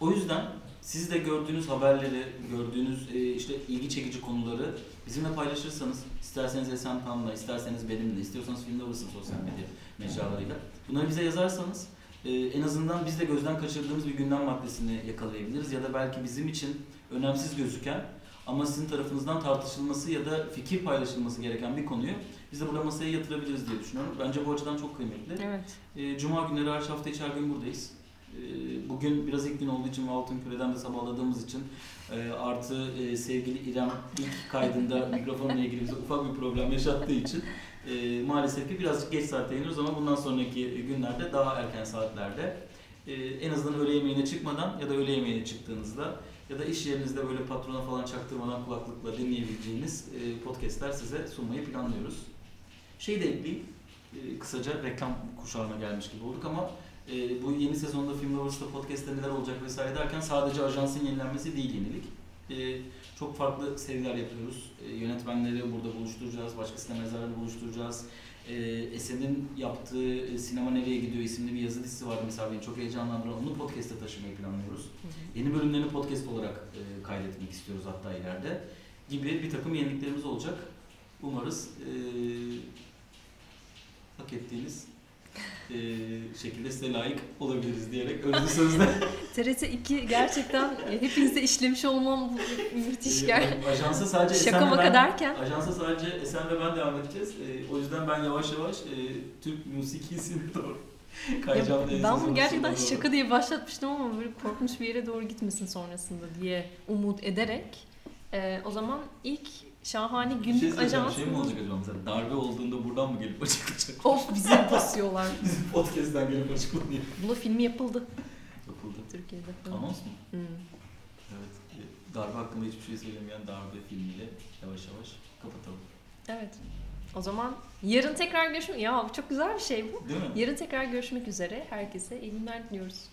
o yüzden siz de gördüğünüz haberleri, gördüğünüz e, işte ilgi çekici konuları bizimle paylaşırsanız, isterseniz Esen Tan'la, isterseniz benimle, istiyorsanız filmde olursun sosyal medya mecralarıyla. Bunları bize yazarsanız e, en azından biz de gözden kaçırdığımız bir gündem maddesini yakalayabiliriz ya da belki bizim için önemsiz gözüken ama sizin tarafınızdan tartışılması ya da fikir paylaşılması gereken bir konuyu biz de burada masaya yatırabiliriz diye düşünüyorum. Bence bu açıdan çok kıymetli. Evet. E, Cuma günleri her hafta içi her gün buradayız. E, Bugün biraz ilk gün olduğu için ve Altın Küre'den de sabahladığımız için e, artı e, sevgili İrem ilk kaydında mikrofonla ilgili bize ufak bir problem yaşattığı için e, maalesef ki birazcık geç saatte yayınlıyoruz ama bundan sonraki günlerde daha erken saatlerde en azından öğle yemeğine çıkmadan ya da öğle yemeğine çıktığınızda ya da iş yerinizde böyle patrona falan çaktırmadan kulaklıkla dinleyebileceğiniz podcastler size sunmayı planlıyoruz. Şey de ekleyeyim, kısaca reklam kuşağına gelmiş gibi olduk ama e, bu yeni sezonda Film Lovers'ta podcast'te neler olacak vesaire derken sadece ajansın yenilenmesi değil yenilik. E, çok farklı seriler yapıyoruz. E, yönetmenleri burada buluşturacağız, başka sinemacılarla buluşturacağız. E, Esen'in yaptığı Sinema Nereye Gidiyor isimli bir yazı dizisi vardı mesela beni çok heyecanlandıran. Onu podcast'e taşımayı planlıyoruz. Hı hı. Yeni bölümlerini podcast olarak e, kaydetmek istiyoruz hatta ileride. Gibi bir takım yeniliklerimiz olacak. Umarız e, hak ettiğiniz e, şekilde size layık olabiliriz diyerek özlü sözle. TRT 2 gerçekten hepinize işlemiş olmam bu müthiş ger. E, Ajansa sadece Şaka Esen ve ben, derken ajansa sadece Esen ve ben devam edeceğiz. E, o yüzden ben yavaş yavaş e, Türk musikisine doğru kayacağım. En ben bunu gerçekten sonuna doğru. şaka diye başlatmıştım ama böyle korkmuş bir yere doğru gitmesin sonrasında diye umut ederek e, o zaman ilk şahane şey günlük söyleyeceğim, ajans şey mi olacak acaba mesela darbe olduğunda buradan mı gelip açıklayacak? of bizi basıyorlar. Bizim podcast'ten gelip açıklanıyor. Bunun filmi yapıldı Yapıldı. Türkiye'de. Anons mu? Hmm. Evet. E, Darbe hakkında hiçbir şey söylemeyen darbe filmiyle yavaş yavaş kapatalım. Evet. O zaman yarın tekrar görüşmek... Ya çok güzel bir şey bu. Değil mi? Yarın tekrar görüşmek üzere. Herkese iyi günler diliyoruz.